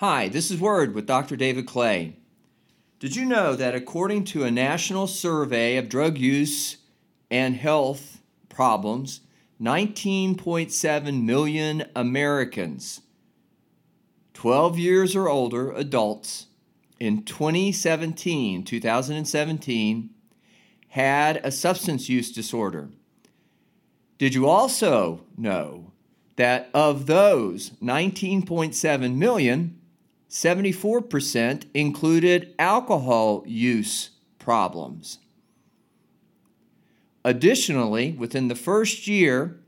Hi, this is Word with Dr. David Clay. Did you know that according to a national survey of drug use and health problems, 19.7 million Americans, 12 years or older adults, in 2017, 2017, had a substance use disorder. Did you also know that of those 19.7 million, 74% included alcohol use problems? Additionally, within the first year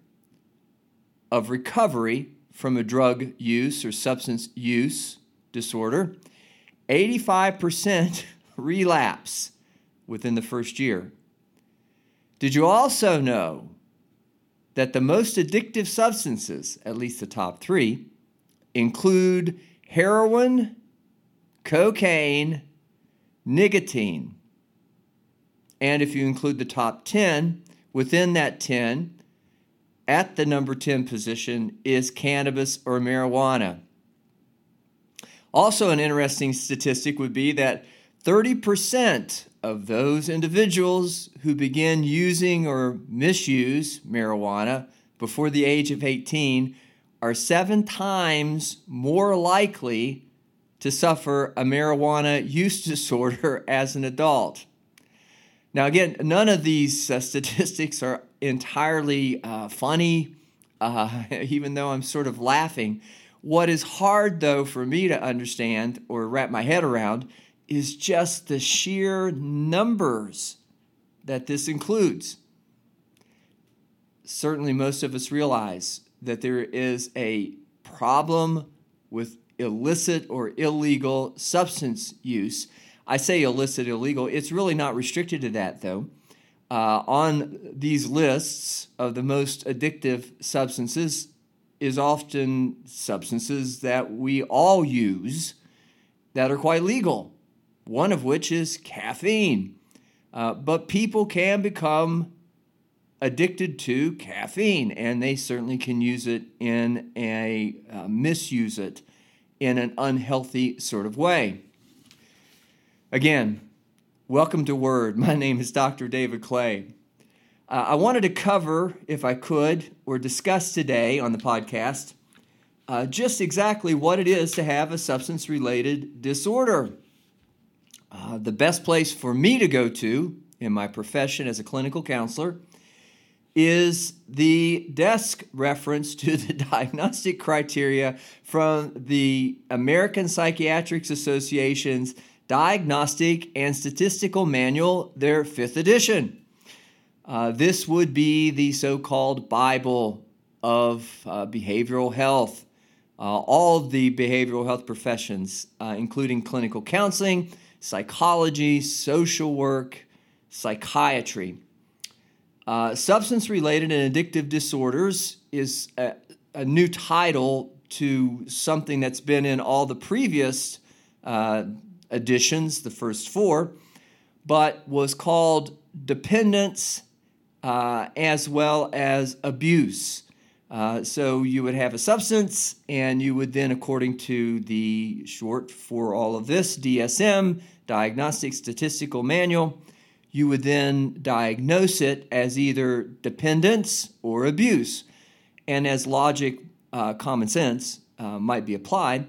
of recovery from a drug use or substance use disorder, 85% relapse within the first year. Did you also know that the most addictive substances, at least the top three, include heroin, cocaine, nicotine. And if you include the top 10, within that 10, at the number 10 position is cannabis or marijuana. Also, an interesting statistic would be that 30% of those individuals who begin using or misuse marijuana before the age of 18 are seven times more likely to suffer a marijuana use disorder as an adult. Now, again, none of these uh, statistics are entirely uh, funny, uh, even though I'm sort of laughing. What is hard, though, for me to understand or wrap my head around is just the sheer numbers that this includes. Certainly, most of us realize that there is a problem with illicit or illegal substance use. I say illicit, illegal. It's really not restricted to that, though. Uh, on these lists of the most addictive substances is often substances that we all use that are quite legal one of which is caffeine. Uh, but people can become addicted to caffeine, and they certainly can use it in a uh, misuse it in an unhealthy sort of way. Again, welcome to Word. My name is Dr. David Clay. Uh, I wanted to cover, if I could, or discuss today on the podcast uh, just exactly what it is to have a substance related disorder. Uh, the best place for me to go to in my profession as a clinical counselor is the desk reference to the diagnostic criteria from the American Psychiatric Association's Diagnostic and Statistical Manual, their fifth edition. Uh, this would be the so called Bible of uh, behavioral health. Uh, all the behavioral health professions, uh, including clinical counseling, psychology, social work, psychiatry. Uh, substance related and addictive disorders is a, a, new title to something that's been in all the previous uh, editions, the first four, but was called dependence uh, as well as abuse. Uh, so you would have a substance, and you would then, according to the short for all of this, DSM, Diagnostic Statistical Manual, you would then diagnose it as either dependence or abuse. And as logic, uh, common sense uh, might be applied,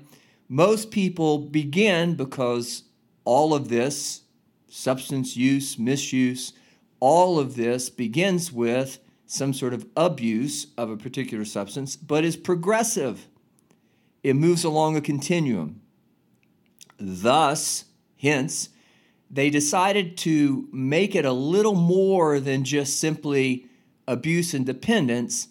most people begin because all of this, substance use, misuse, all of this begins with some sort of abuse of a particular substance, but is progressive. It moves along a continuum. Thus, hence, they decided to make it a little more than just simply abuse and dependence.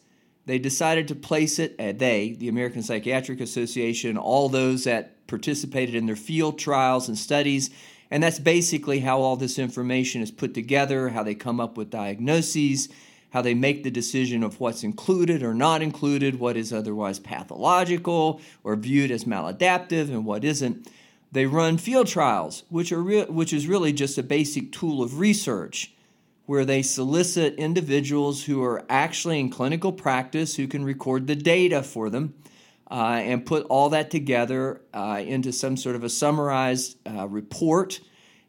They decided to place it, at uh, they, the American Psychiatric Association, all those that participated in their field trials and studies, and that's basically how all this information is put together, how they come up with diagnoses how they make the decision of what's included or not included, what is otherwise pathological or viewed as maladaptive, and what isn't. They run field trials, which, are re- which is really just a basic tool of research where they solicit individuals who are actually in clinical practice who can record the data for them. uh, and put all that together uh, into some sort of a summarized uh, report.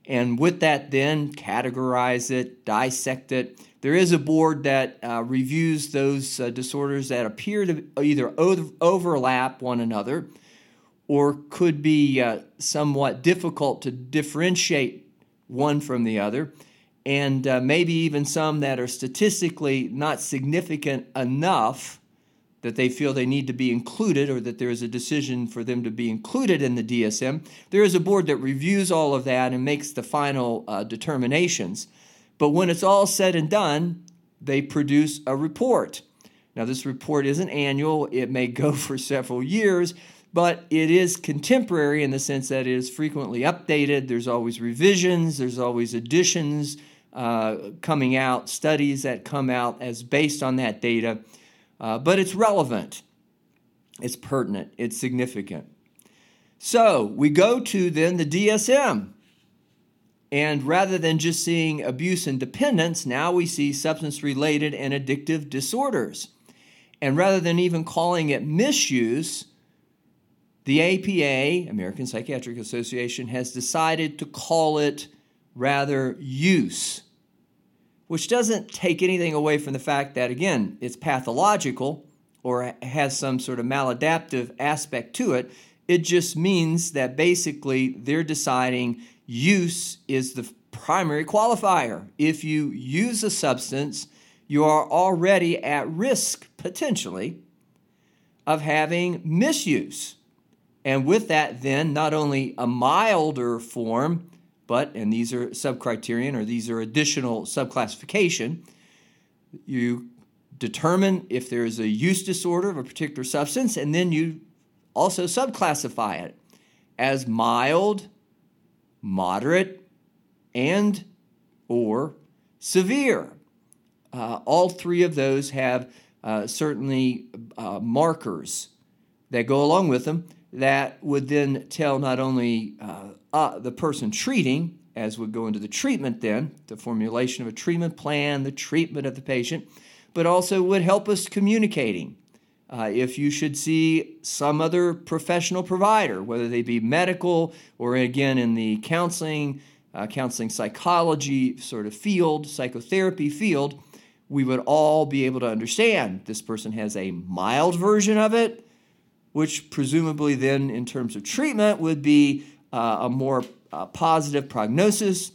And with that, then categorize it, dissect it. There is a board that uh, reviews those uh, disorders that appear to either overlap one another or could be uh, somewhat difficult to differentiate one from the other, and maybe even some that are statistically not significant enough that they feel they need to be included or that there is a decision for them to be included in the DSM. There is a board that reviews all of that and makes the final uh, determinations. But when it's all said and done, they produce a report. Now, this report isn't annual, it may go for several years, but it is contemporary in the sense that it is frequently updated. There's always revisions, there's always additions uh, coming out, studies that come out as based on that data uh, but it's relevant, it's pertinent, it's significant. So we go to then the DSM. And rather than just seeing abuse and dependence, now we see substance related and addictive disorders. And rather than even calling it misuse, the APA, American Psychiatric Association, has decided to call it rather use which doesn't take anything away from the fact that, again, it's pathological or has some sort of maladaptive aspect to it. It just means that basically they're deciding use is the primary qualifier. If you use a substance, you are already at risk potentially of having misuse. And with that, then, not only a milder form, but, and these are subcriterion or these are additional subclassification, you determine if there is a use disorder of a particular substance, and then you also subclassify it as mild, moderate, and or severe. Uh, all three of those have uh, certainly uh, markers that go along with them that would then tell not only uh, uh, the person treating, as would go into the treatment then, the formulation of a treatment plan, the treatment of the patient, but also would help us communicating. Uh, if you should see some other professional provider, whether they be medical or again in the counseling, uh, counseling psychology sort of field, psychotherapy field, we would all be able to understand this person has a mild version of it which presumably then, in terms of treatment, would be uh, a more uh, positive prognosis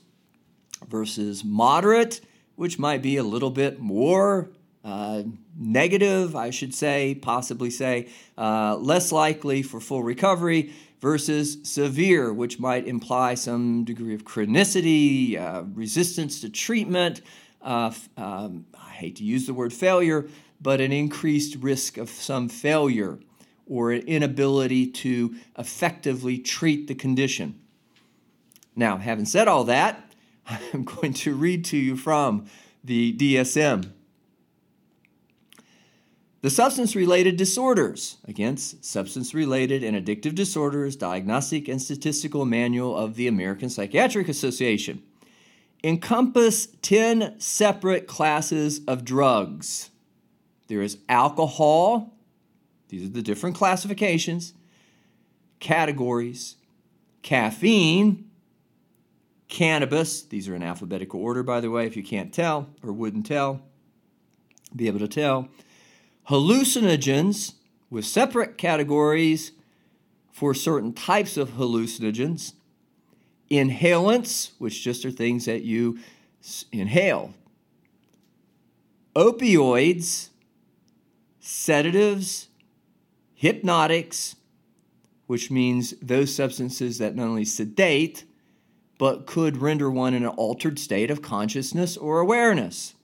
versus moderate, which might be a little bit more uh, negative, I should say, possibly say, uh, less likely for full recovery versus severe, which might imply some degree of chronicity, uh, resistance to treatment. Uh, um, I hate to use the word failure, but an increased risk of some failure or an inability to effectively treat the condition. Now, having said all that, I'm going to read to you from the DSM. The substance related disorders, against substance related and addictive disorders, diagnostic and statistical manual of the American Psychiatric Association, encompass 10 separate classes of drugs. There is alcohol, these are the different classifications, categories, caffeine, cannabis. These are in alphabetical order, by the way, if you can't tell or wouldn't tell, be able to tell. Hallucinogens with separate categories for certain types of hallucinogens. Inhalants, which just are things that you inhale. Opioids, sedatives, hypnotics, which means those substances that not only sedate, but could render one in an altered state of consciousness or awareness,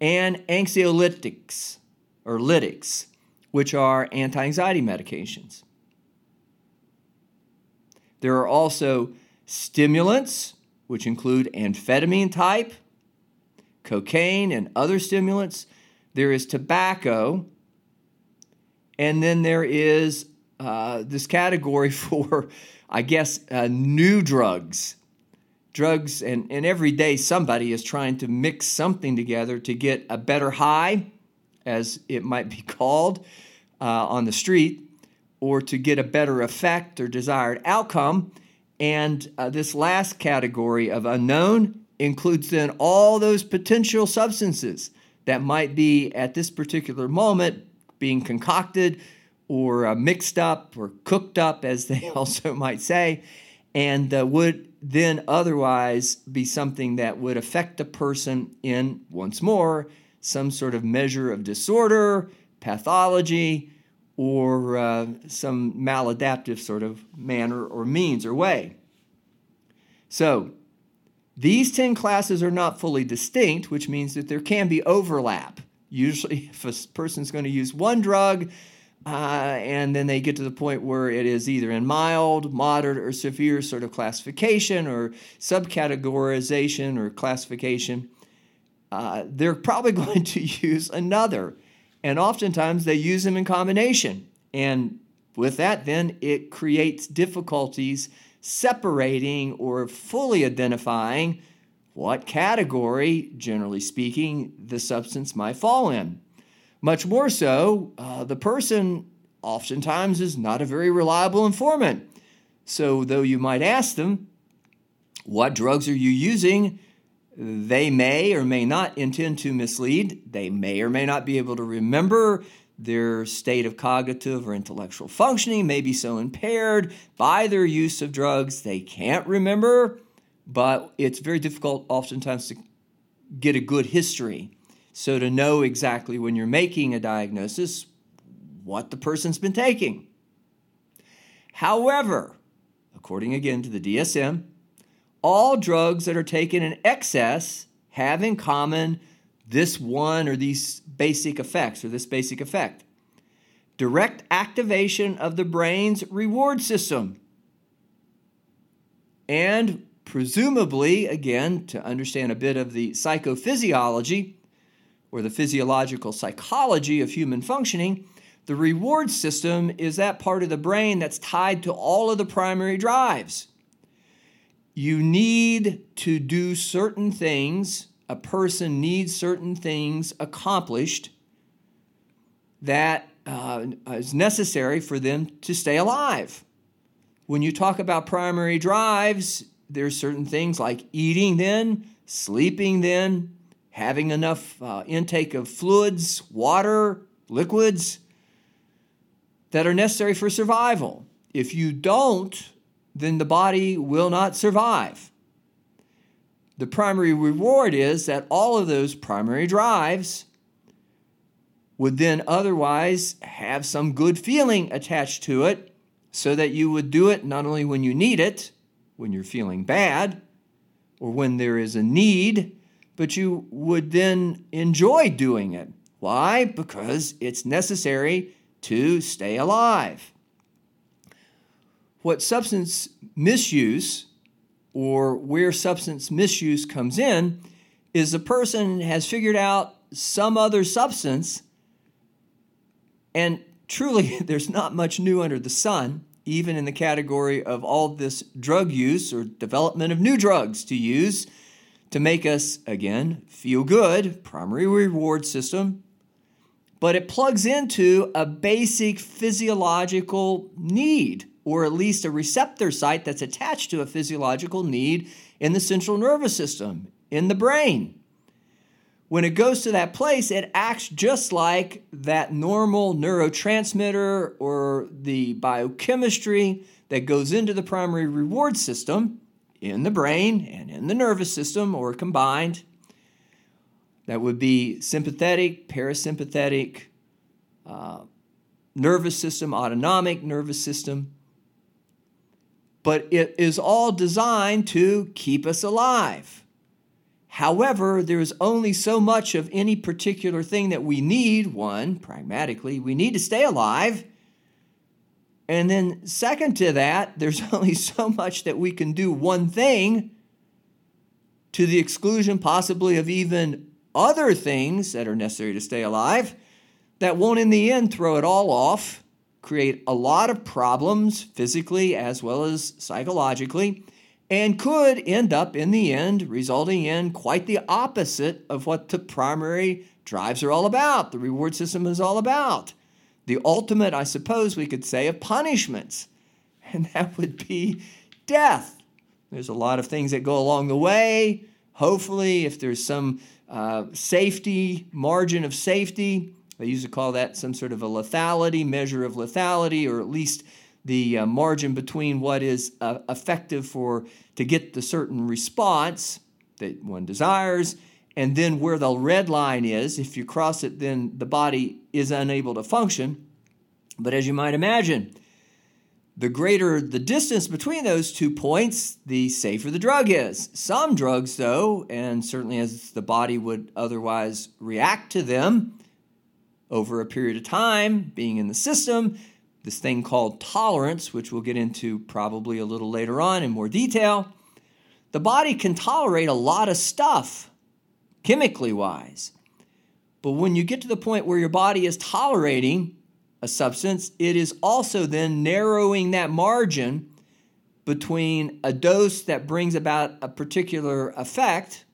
and anxiolytics or lytics, which are anti anxiety medications. There are also stimulants, which include amphetamine type, cocaine, and other stimulants. There is tobacco, and then there is uh, this category for, I guess, uh, new drugs. Drugs, and, and every day somebody is trying to mix something together to get a better high, as it might be called uh, on the street. or to get a better effect or desired outcome. And uh, this last category of unknown includes then all those potential substances that might be at this particular moment being concocted or uh, mixed up or cooked up, as they also might say, and uh, would then otherwise be something that would affect the person in, once more, some sort of measure of disorder, pathology, or uh, some maladaptive sort of manner or means or way. So, these 10 classes are not fully distinct, which means that there can be overlap. Usually, if a person's going to use one drug, uh, and then they get to the point where it is either in mild, moderate, or severe sort of classification or subcategorization or classification, uh, they're probably going to use another. And oftentimes they use them in combination. And with that, then it creates difficulties separating or fully identifying what category, generally speaking, the substance might fall in. Much more so, uh, the person oftentimes is not a very reliable informant. So, though you might ask them, What drugs are you using? they may or may not intend to mislead. They may or may not be able to remember. Their state of cognitive or intellectual functioning may be so impaired by their use of drugs they can't remember, but it's very difficult oftentimes to get a good history so, to know exactly when you're making a diagnosis what the person's been taking. However, according again to the DSM, all drugs that are taken in excess have in common this one or these basic effects or this basic effect direct activation of the brain's reward system. And presumably, again, to understand a bit of the psychophysiology, or the physiological psychology of human functioning, the reward system is that part of the brain that's tied to all of the primary drives. You need to do certain things, a person needs certain things accomplished that uh, is necessary for them to stay alive. When you talk about primary drives, there's certain things like eating then, sleeping then, having enough uh, intake of fluids, water, liquids that are necessary for survival. If you don't, then the body will not survive. The primary reward is that all of those primary drives would then otherwise have some good feeling attached to it so that you would do it not only when you need it, when you're feeling bad, or when there is a need, but you would then enjoy doing it. Why? Because it's necessary to stay alive. What substance misuse or where substance misuse comes in is a person has figured out some other substance, and truly, there's not much new under the sun, even in the category of all this drug use or development of new drugs to use to make us, again, feel good, primary reward system, but it plugs into a basic physiological need, or at least a receptor site that's attached to a physiological need in the central nervous system, in the brain. When it goes to that place, it acts just like that normal neurotransmitter or the biochemistry that goes into the primary reward system in the brain and in the nervous system or combined. That would be sympathetic, parasympathetic, uh, nervous system, autonomic nervous system. But it is all designed to keep us alive. However, there is only so much of any particular thing that we need. One, pragmatically, we need to stay alive. And then, second to that, there's only so much that we can do one thing to the exclusion, possibly, of even other things that are necessary to stay alive that won't, in the end, throw it all off, create a lot of problems physically as well as psychologically, and could end up, in the end, resulting in quite the opposite of what the primary drives are all about, the reward system is all about the ultimate, I suppose we could say, of punishments, and that would be death. There's a lot of things that go along the way. Hopefully, if there's some uh, safety, margin of safety, they used to call that some sort of a lethality, measure of lethality, or at least the uh, margin between what is uh, effective for to get the certain response that one desires and then where the red line is. If you cross it then the body is unable to function. But as you might imagine the greater the distance between those two points the safer the drug is. Some drugs though and certainly as the body would otherwise react to them over a period of time being in the system this thing called tolerance, which we'll get into probably a little later on in more detail. The body can tolerate a lot of stuff, chemically wise. But when you get to the point where your body is tolerating a substance, it is also then narrowing that margin between a dose that brings about a particular effect,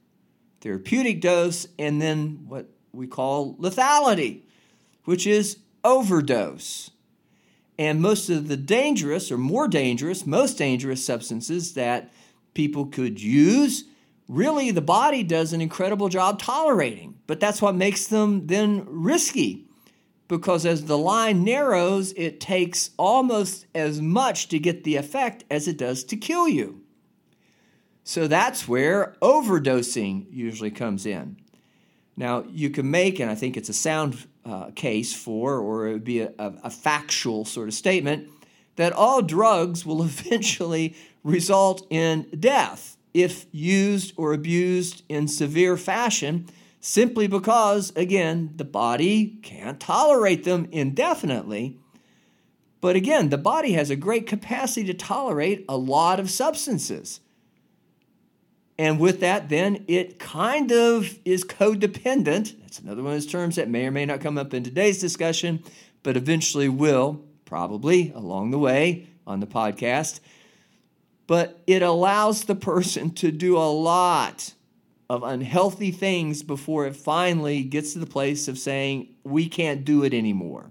therapeutic dose, and then what we call lethality, which is overdose. And most of the dangerous, or more dangerous, most dangerous substances that people could use, really the body does an incredible job tolerating. But that's what makes them then risky. Because as the line narrows, it takes almost as much to get the effect as it does to kill you. So that's where overdosing usually comes in. Now, you can make, and I think it's a sound uh, case for, or it would be a, a, a factual sort of statement, that all drugs will eventually result in death if used or abused in severe fashion, simply because, again, the body can't tolerate them indefinitely. But again, the body has a great capacity to tolerate a lot of substances. And with that, then it kind of is codependent. That's another one of those terms that may or may not come up in today's discussion, but eventually will, probably along the way on the podcast. But it allows the person to do a lot of unhealthy things before it finally gets to the place of saying, we can't do it anymore.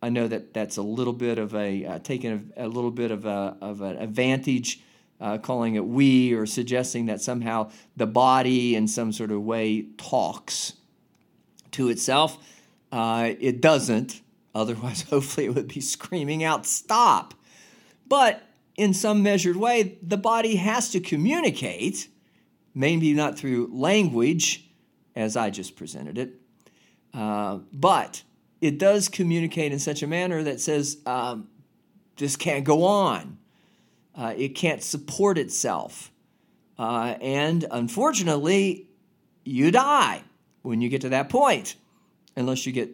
I know that that's a little bit of a, uh, taking a, a, little bit of, a, of an advantage uh, calling it we or suggesting that somehow the body in some sort of way talks to itself. Uh, it doesn't. Otherwise, hopefully, it would be screaming out, stop. But in some measured way, the body has to communicate, maybe not through language, as I just presented it, uh, but it does communicate in such a manner that says, um, this can't go on uh, it can't support itself. Uh, and unfortunately, you die when you get to that point, unless you get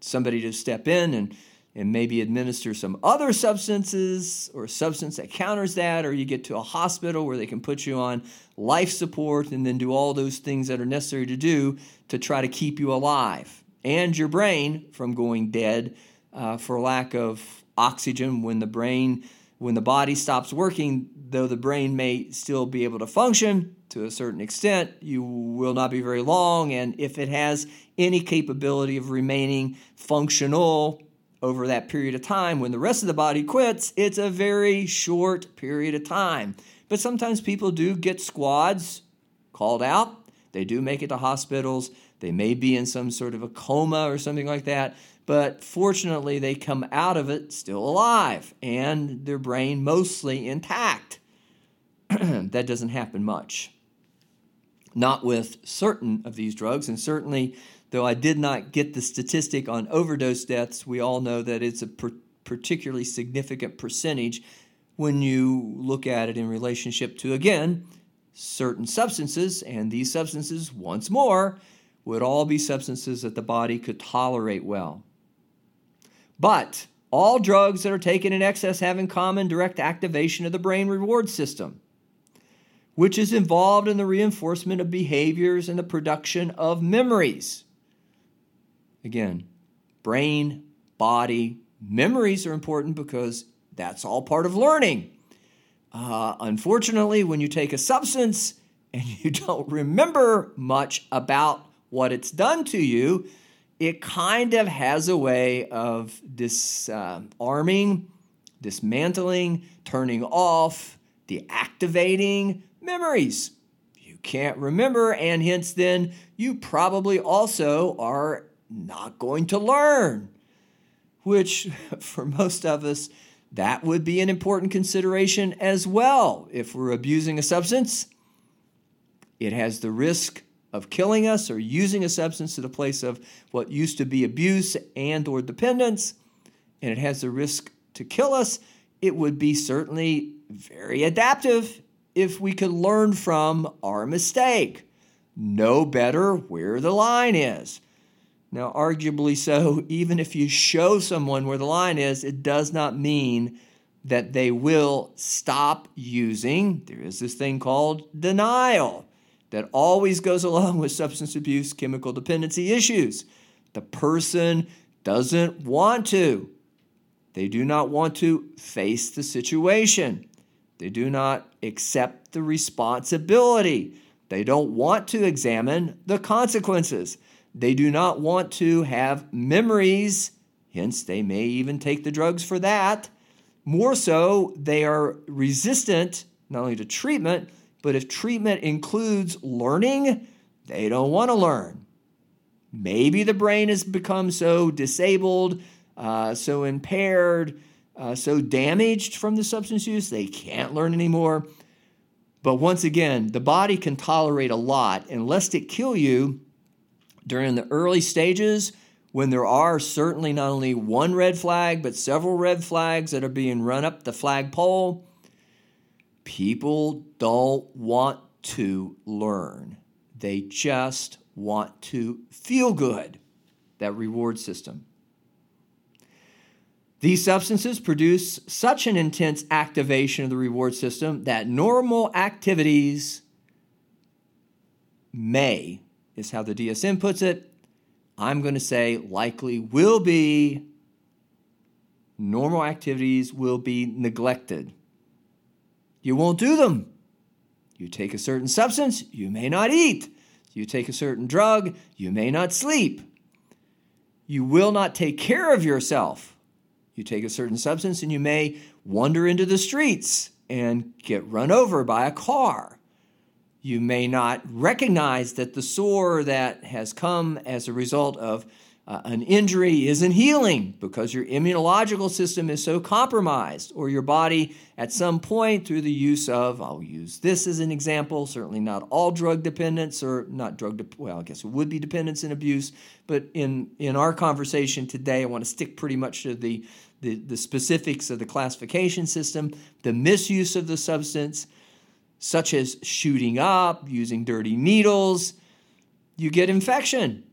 somebody to step in and, and maybe administer some other substances or substance that counters that, or you get to a hospital where they can put you on life support and then do all those things that are necessary to do to try to keep you alive and your brain from going dead uh, for lack of oxygen when the brain when the body stops working, though the brain may still be able to function to a certain extent, you will not be very long. And if it has any capability of remaining functional over that period of time, when the rest of the body quits, it's a very short period of time. But sometimes people do get squads called out. They do make it to hospitals. They may be in some sort of a coma or something like that but fortunately, they come out of it still alive and their brain mostly intact. that doesn't happen much. Not with certain of these drugs, and certainly, though I did not get the statistic on overdose deaths, we all know that it's a particularly significant percentage when you look at it in relationship to, again, certain substances, and these substances, once more, would all be substances that the body could tolerate well. But all drugs that are taken in excess have in common direct activation of the brain reward system, which is involved in the reinforcement of behaviors and the production of memories. Again, brain, body, memories are important because that's all part of learning. Uh, unfortunately, when you take a substance and you don't remember much about what it's done to you, it kind of has a way of disarming, um, dismantling, turning off, deactivating memories. You can't remember, and hence, then, you probably also are not going to learn, which for most of us, that would be an important consideration as well. If we're abusing a substance, it has the risk of killing us or using a substance to the place of what used to be abuse and or dependence and it has the risk to kill us it would be certainly very adaptive if we could learn from our mistake know better where the line is now, arguably so, even if you show someone where the line is, it does not mean that they will stop using. There is this thing called denial that always goes along with substance abuse, chemical dependency issues. The person doesn't want to. They do not want to face the situation. They do not accept the responsibility. They don't want to examine the consequences. They do not want to have memories, hence, they may even take the drugs for that. More so, they are resistant not only to treatment, but if treatment includes learning, they don't want to learn. Maybe the brain has become so disabled, uh, so impaired, uh, so damaged from the substance use, they can't learn anymore. But once again, the body can tolerate a lot, and lest it kill you, during the early stages, when there are certainly not only one red flag, but several red flags that are being run up the flagpole, people don't want to learn. They just want to feel good. That reward system. These substances produce such an intense activation of the reward system that normal activities may is how the DSM puts it. I'm going to say likely will be normal activities will be neglected. You won't do them. You take a certain substance, you may not eat. You take a certain drug, you may not sleep. You will not take care of yourself. You take a certain substance and you may wander into the streets and get run over by a car. You may not recognize that the sore that has come as a result of uh, an injury isn't healing because your immunological system is so compromised, or your body at some point through the use of, I'll use this as an example, certainly not all drug dependence, or not drug, de- well, I guess it would be dependence and abuse, but in, in our conversation today, I want to stick pretty much to the, the, the specifics of the classification system, the misuse of the substance such as shooting up, using dirty needles, you get infection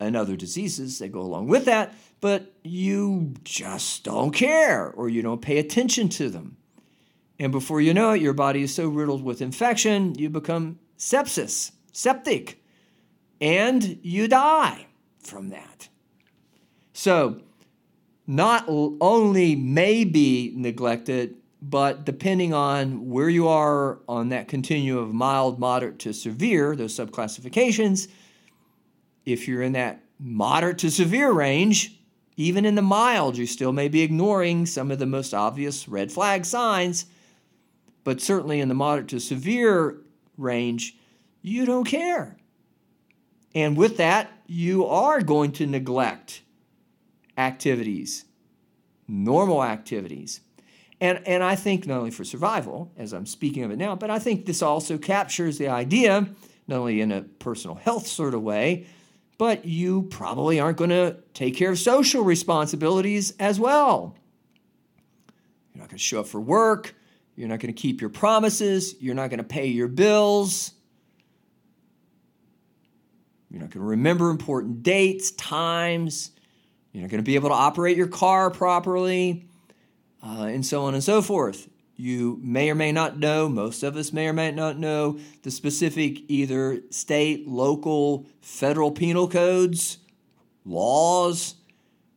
and other diseases that go along with that, but you just don't care or you don't pay attention to them. And before you know it, your body is so riddled with infection, you become sepsis, septic, and you die from that. So, not only may be neglected, but depending on where you are on that continuum of mild, moderate to severe, those subclassifications, if you're in that moderate to severe range, even in the mild, you still may be ignoring some of the most obvious red flag signs. But certainly in the moderate to severe range, you don't care. And with that, you are going to neglect activities, normal activities. And, and I think not only for survival, as I'm speaking of it now, but I think this also captures the idea, not only in a personal health sort of way, but you probably aren't going to take care of social responsibilities as well. You're not going to show up for work. You're not going to keep your promises. You're not going to pay your bills. You're not going to remember important dates, times. You're not going to be able to operate your car properly uh, and so on and so forth. You may or may not know, most of us may or may not know the specific either state, local, federal penal codes, laws,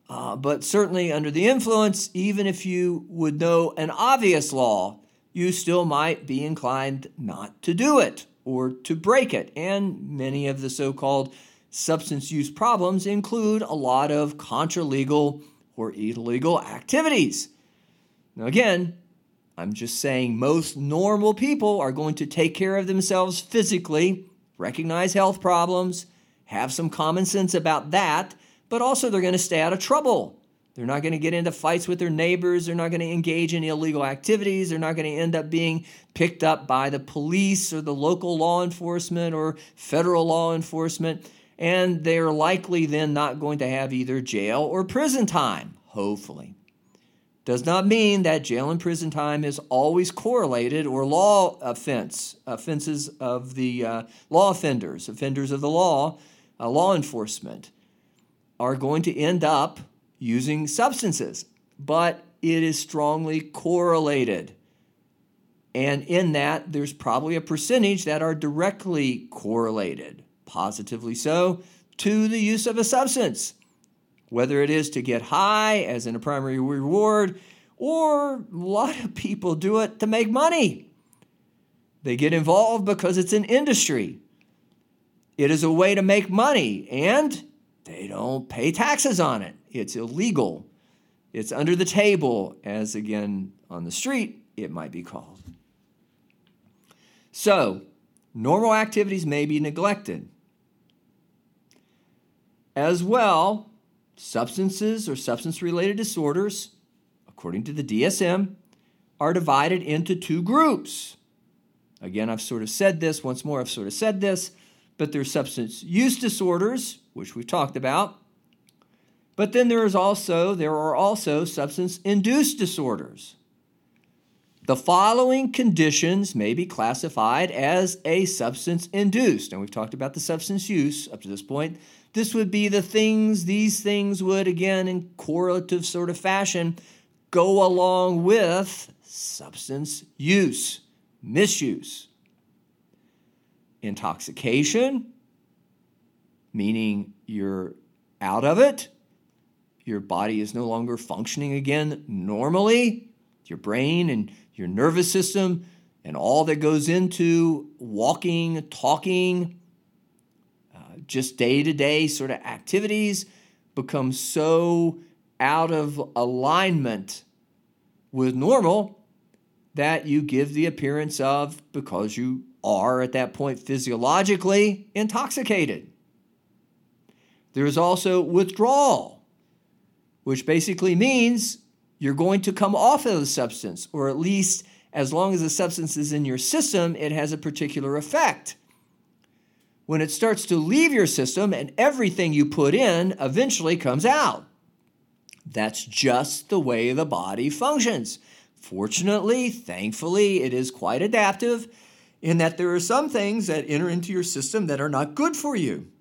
uh, but certainly under the influence, even if you would know an obvious law, you still might be inclined not to do it or to break it. And many of the so called substance use problems include a lot of contra legal or illegal activities. Now, again, I'm just saying most normal people are going to take care of themselves physically, recognize health problems, have some common sense about that, but also they're going to stay out of trouble. They're not going to get into fights with their neighbors. They're not going to engage in illegal activities. They're not going to end up being picked up by the police or the local law enforcement or federal law enforcement. And they're likely then not going to have either jail or prison time, hopefully. Does not mean that jail and prison time is always correlated or law offense, offenses of the uh, law offenders, offenders of the law, uh, law enforcement, are going to end up using substances, but it is strongly correlated. And in that, there's probably a percentage that are directly correlated, positively so, to the use of a substance. Whether it is to get high, as in a primary reward, or a lot of people do it to make money. They get involved because it's an industry. It is a way to make money, and they don't pay taxes on it. It's illegal. It's under the table, as again on the street it might be called. So, normal activities may be neglected. As well, substances or substance related disorders, according to the DSM, are divided into two groups. Again, I've sort of said this, once more, I've sort of said this, but there's substance use disorders, which we've talked about, but then there is also there are also substance induced disorders. The following conditions may be classified as a substance induced. And we've talked about the substance use up to this point. This would be the things, these things would, again, in correlative sort of fashion, go along with substance use, misuse. Intoxication, meaning you're out of it, your body is no longer functioning again normally, your brain and your nervous system and all that goes into walking, talking, just day to day sort of activities become so out of alignment with normal that you give the appearance of, because you are at that point physiologically intoxicated. There is also withdrawal which basically means you're going to come off of the substance, or at least as long as the substance is in your system, it has a particular effect. When it starts to leave your system and everything you put in eventually comes out. That's just the way the body functions. Fortunately, thankfully, it is quite adaptive in that there are some things that enter into your system that are not good for you.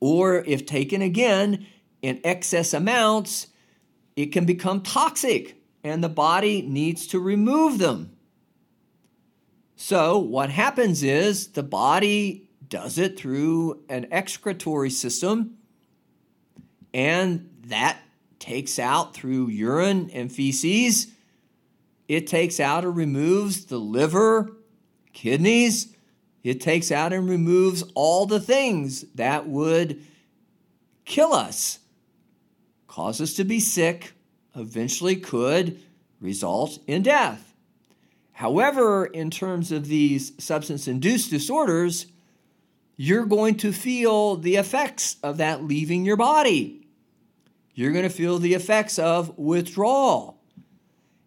Or if taken again in excess amounts, it can become toxic and the body needs to remove them. So, what happens is the body does it through an excretory system, and that takes out through urine and feces. It takes out and removes the liver, kidneys. It takes out and removes all the things that would kill us cause us to be sick, eventually could result in death. However, in terms of these substance induced disorders, you're going to feel the effects of that leaving your body. You're going to feel the effects of withdrawal.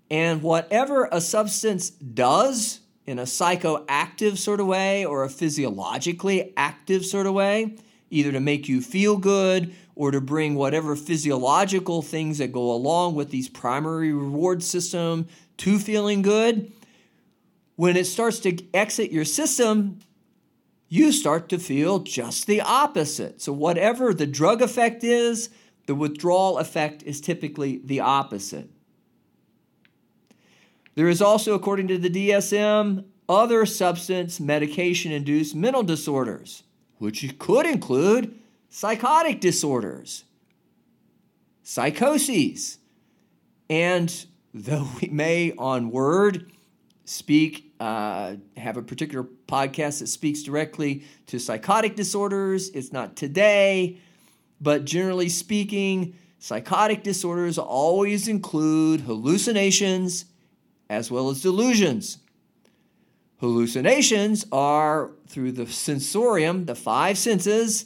And whatever a substance does in a psychoactive sort of way or a physiologically active sort of way, either to make you feel good or to bring whatever physiological things that go along with these primary reward system to feeling good, when it starts to exit your system, you start to feel just the opposite. So, whatever the drug effect is, the withdrawal effect is typically the opposite. There is also, according to the DSM, other substance medication induced mental disorders, which could include psychotic disorders, psychoses. And though we may on word speak, uh, have a particular podcast that speaks directly to psychotic disorders. It's not today, but generally speaking, psychotic disorders always include hallucinations as well as delusions. Hallucinations are through the sensorium, the five senses.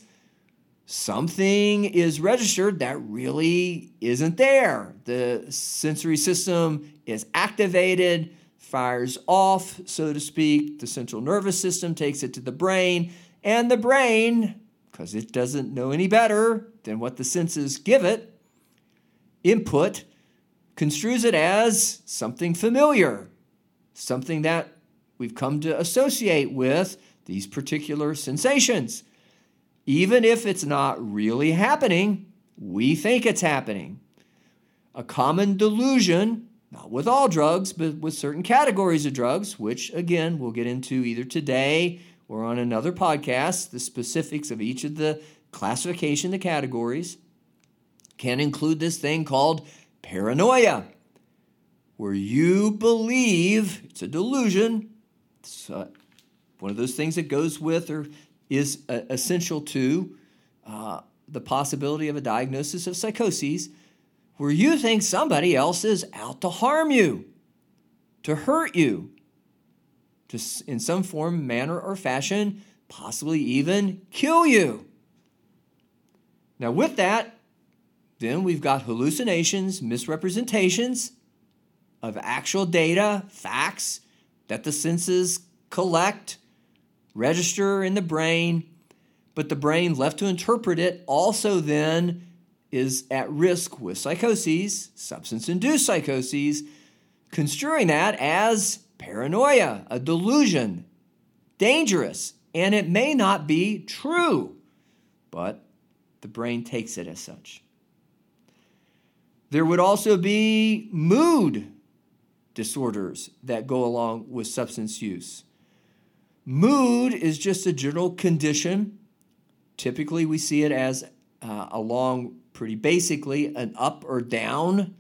Something is registered that really isn't there. The sensory system is activated, fires off, so to speak. The central nervous system takes it to the brain, and the brain, because it doesn't know any better than what the senses give it, input, construes it as something familiar, something that we've come to associate with these particular sensations. Even if it's not really happening, we think it's happening. A common delusion, not with all drugs, but with certain categories of drugs, which again we'll get into either today or on another podcast, the specifics of each of the classification, the categories, can include this thing called paranoia, where you believe it's a delusion it's uh, one of those things that goes with or is uh, essential to uh, the possibility of a diagnosis of psychoses, where you think somebody else is out to harm you, to hurt you, to in some form, manner, or fashion, possibly even kill you. Now, with that, then we've got hallucinations, misrepresentations of actual data, facts, that the senses collect, register in the brain, but the brain left to interpret it also then is at risk with psychoses, substance induced psychoses, construing that as paranoia, a delusion, dangerous, and it may not be true, but the brain takes it as such. There would also be mood disorders that go along with substance use. Mood is just a general condition. Typically, we see it as uh, along pretty basically an up or down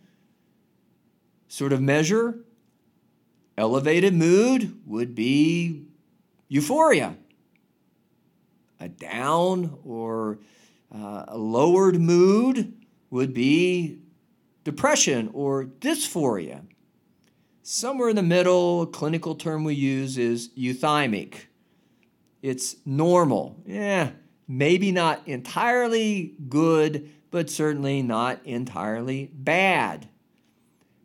sort of measure. Elevated mood would be euphoria. A down or uh, a lowered mood would be depression or dysphoria. Somewhere in the middle, a clinical term we use is euthymic. It's normal. Yeah, maybe not entirely good, but certainly not entirely bad.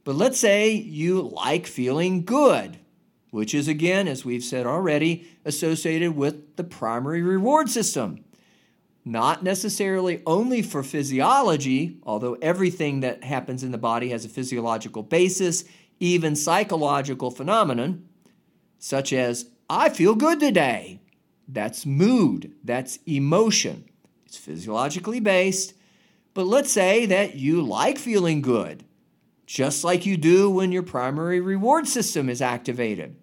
But let's say you like feeling good, which is, again, as we've said already, associated with the primary reward system. Not necessarily only for physiology, although everything that happens in the body has a physiological basis even psychological phenomenon, such as, I feel good today. That's mood, that's emotion. It's physiologically based, but let's say that you like feeling good, just like you do when your primary reward system is activated.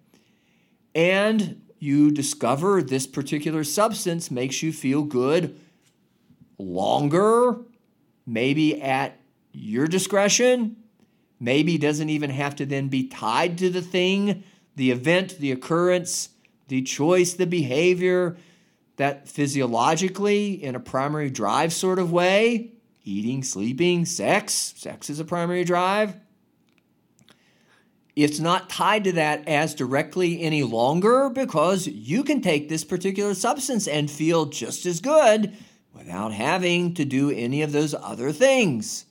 And you discover this particular substance makes you feel good longer, maybe at your discretion, maybe doesn't even have to then be tied to the thing, the event, the occurrence, the choice, the behavior, that physiologically, in a primary drive sort of way, eating, sleeping, sex, sex is a primary drive. It's not tied to that as directly any longer because you can take this particular substance and feel just as good without having to do any of those other things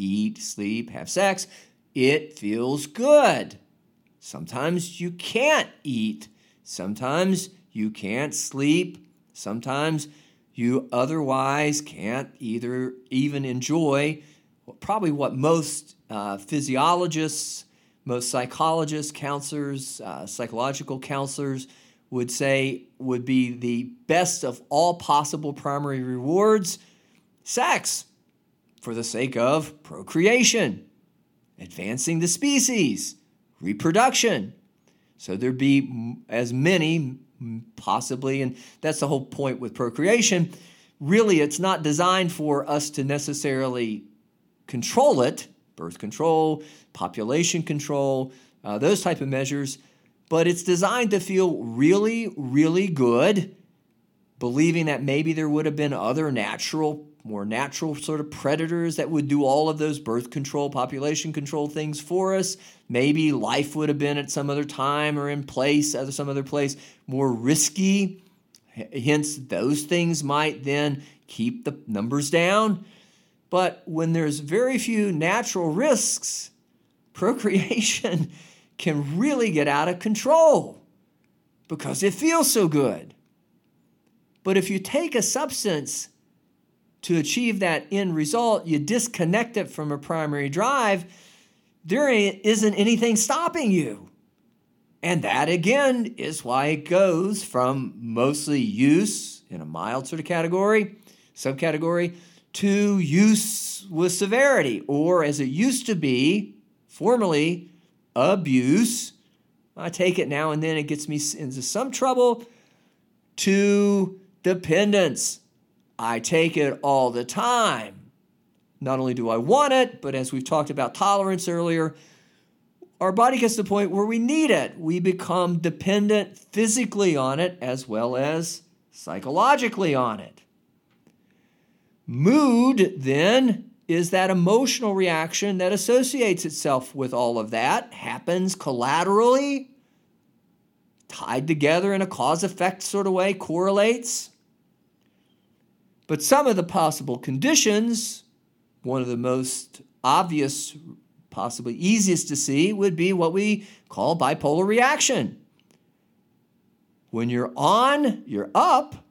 eat, sleep, have sex, it feels good. Sometimes you can't eat. Sometimes you can't sleep. Sometimes you otherwise can't either even enjoy probably what most uh, physiologists, most psychologists, counselors, uh, psychological counselors would say would be the best of all possible primary rewards sex for the sake of procreation, advancing the species, reproduction. So there'd be as many, possibly, and that's the whole point with procreation. Really, it's not designed for us to necessarily control it, birth control, population control, uh, those type of measures. but it's designed to feel really, really good, believing that maybe there would have been other natural, more natural sort of predators that would do all of those birth control, population control things for us. Maybe life would have been at some other time or in place, at some other place, more risky. Hence, those things might then keep the numbers down. But when there's very few natural risks, procreation can really get out of control because it feels so good. But if you take a substance to achieve that end result, you disconnect it from a primary drive, there isn't anything stopping you. And that again is why it goes from mostly use in a mild sort of category, subcategory, to use with severity, or as it used to be, formerly, abuse. I take it now and then, it gets me into some trouble, to dependence. I take it all the time. Not only do I want it, but as we've talked about tolerance earlier, our body gets to the point where we need it. We become dependent physically on it as well as psychologically on it. Mood, then, is that emotional reaction that associates itself with all of that, happens collaterally, tied together in a cause effect sort of way, correlates. But some of the possible conditions, one of the most obvious, possibly easiest to see, would be what we call bipolar reaction. When you're on, you're up,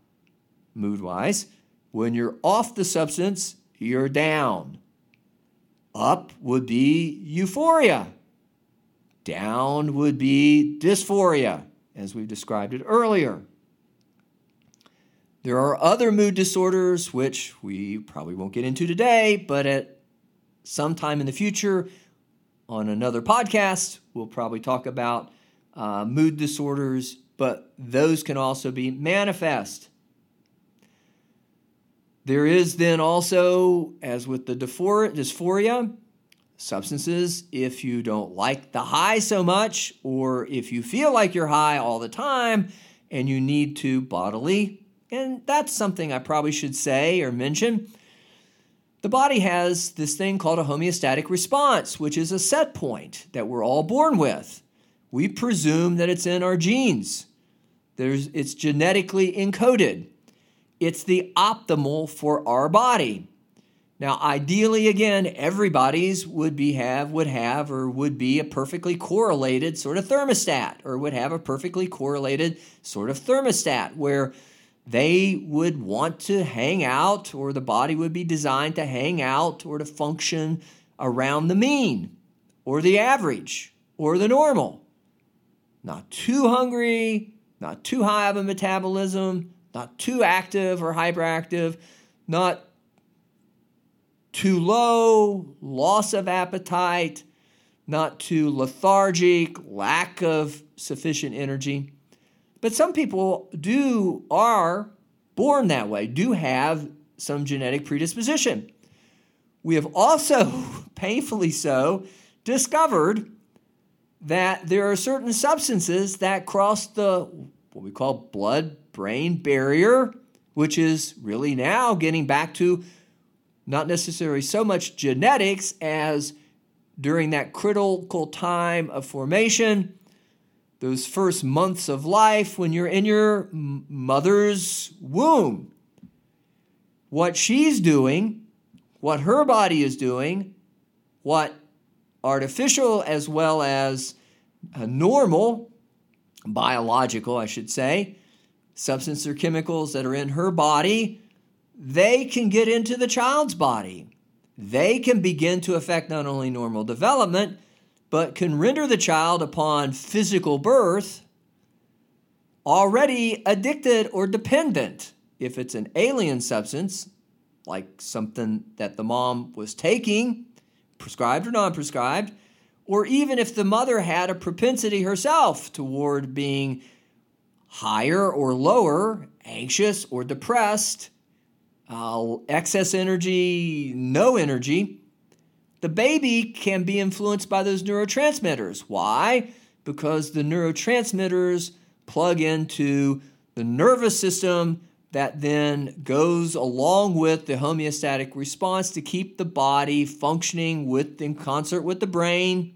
mood wise. When you're off the substance, you're down. Up would be euphoria. Down would be dysphoria, as we've described it earlier. There are other mood disorders, which we probably won't get into today, but at some time in the future, on another podcast, we'll probably talk about uh, mood disorders, but those can also be manifest. There is then also, as with the dysphoria, substances, if you don't like the high so much, or if you feel like you're high all the time and you need to bodily, and that's something I probably should say or mention. The body has this thing called a homeostatic response, which is a set point that we're all born with. We presume that it's in our genes. There's, it's genetically encoded it's the optimal for our body. Now, ideally, again, everybody's would be have would have or would be a perfectly correlated sort of thermostat, or would have a perfectly correlated sort of thermostat where they would want to hang out, or the body would be designed to hang out or to function around the mean, or the average, or the normal. Not too hungry, not too high of a metabolism, not too active or hyperactive, not too low, loss of appetite, not too lethargic, lack of sufficient energy. But some people do are born that way, do have some genetic predisposition. We have also, painfully so, discovered that there are certain substances that cross the what we call blood brain barrier, which is really now getting back to not necessarily so much genetics as during that critical time of formation, those first months of life when you're in your mother's womb. What she's doing, what her body is doing, what artificial as well as normal, biological, I should say, substance or chemicals that are in her body, they can get into the child's body. They can begin to affect not only normal development, but can render the child upon physical birth already addicted or dependent. If it's an alien substance, like something that the mom was taking, prescribed or non prescribed, or even if the mother had a propensity herself toward being higher or lower, anxious or depressed, uh, excess energy, no energy, the baby can be influenced by those neurotransmitters. Why? because the neurotransmitters plug into the nervous system that then goes along with the homeostatic response to keep the body functioning with in concert with the brain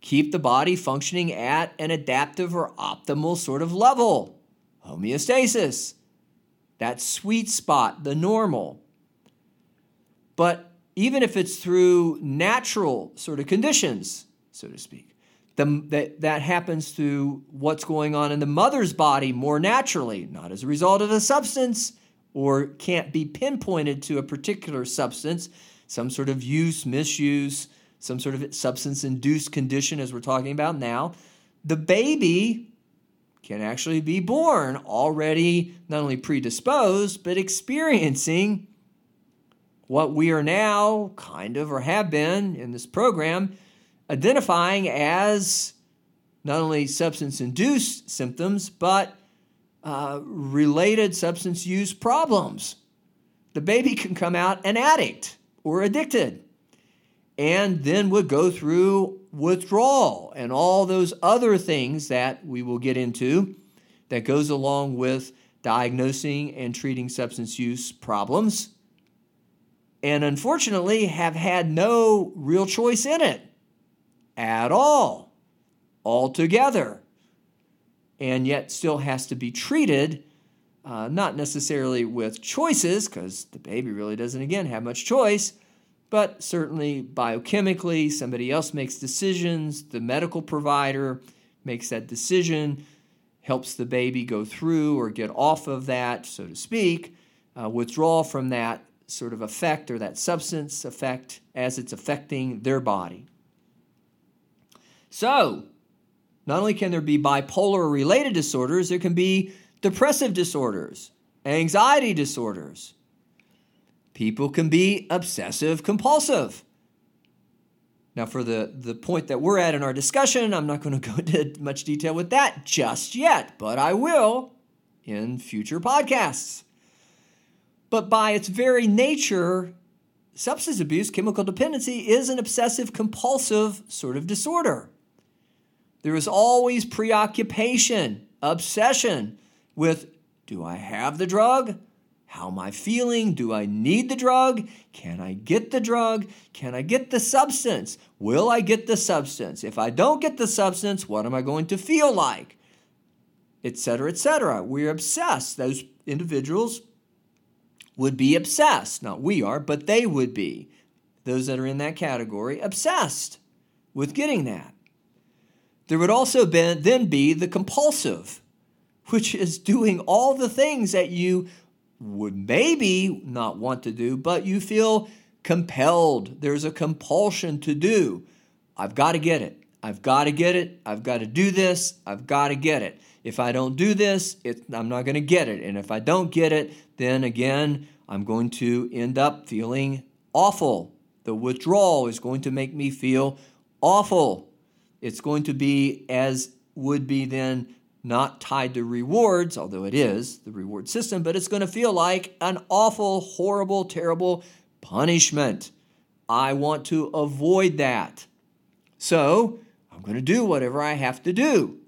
keep the body functioning at an adaptive or optimal sort of level homeostasis that sweet spot the normal but even if it's through natural sort of conditions so to speak the, that, that happens through what's going on in the mother's body more naturally, not as a result of a substance or can't be pinpointed to a particular substance, some sort of use, misuse, some sort of substance induced condition, as we're talking about now. The baby can actually be born already not only predisposed, but experiencing what we are now kind of or have been in this program identifying as not only substance induced symptoms, but uh, related substance use problems. The baby can come out an addict or addicted and then would go through withdrawal and all those other things that we will get into that goes along with diagnosing and treating substance use problems and unfortunately have had no real choice in it at all, altogether, and yet still has to be treated, uh, not necessarily with choices, because the baby really doesn't, again, have much choice, but certainly biochemically, somebody else makes decisions, the medical provider makes that decision, helps the baby go through or get off of that, so to speak, uh, withdraw from that sort of effect or that substance effect as it's affecting their body. So, not only can there be bipolar related disorders, there can be depressive disorders, anxiety disorders. People can be obsessive compulsive. Now, for the, the point that we're at in our discussion, I'm not going to go into much detail with that just yet, but I will in future podcasts. But by its very nature, substance abuse, chemical dependency, is an obsessive compulsive sort of disorder. There is always preoccupation, obsession with do I have the drug? How am I feeling? Do I need the drug? Can I get the drug? Can I get the substance? Will I get the substance? If I don't get the substance, what am I going to feel like? Etc., etc. We're obsessed. Those individuals would be obsessed. Not we are, but they would be. Those that are in that category, obsessed with getting that. There would also be, then be the compulsive, which is doing all the things that you would maybe not want to do, but you feel compelled. There's a compulsion to do. I've got to get it. I've got to get it. I've got to do this. I've got to get it. If I don't do this, it, I'm not going to get it. And if I don't get it, then again, I'm going to end up feeling awful. The withdrawal is going to make me feel awful. It's going to be as would be then not tied to rewards, although it is the reward system, but it's going to feel like an awful, horrible, terrible punishment. I want to avoid that. So I'm going to do whatever I have to do,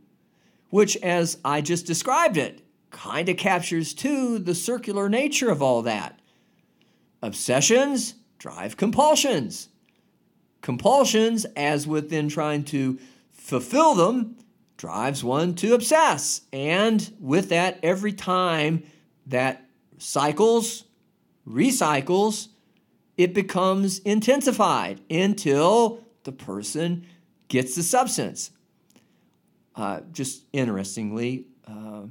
which, as I just described it, kind of captures too the circular nature of all that. Obsessions drive compulsions compulsions, as within trying to fulfill them, drives one to obsess. And with that, every time that cycles, recycles, it becomes intensified until the person gets the substance. Uh, just interestingly, uh,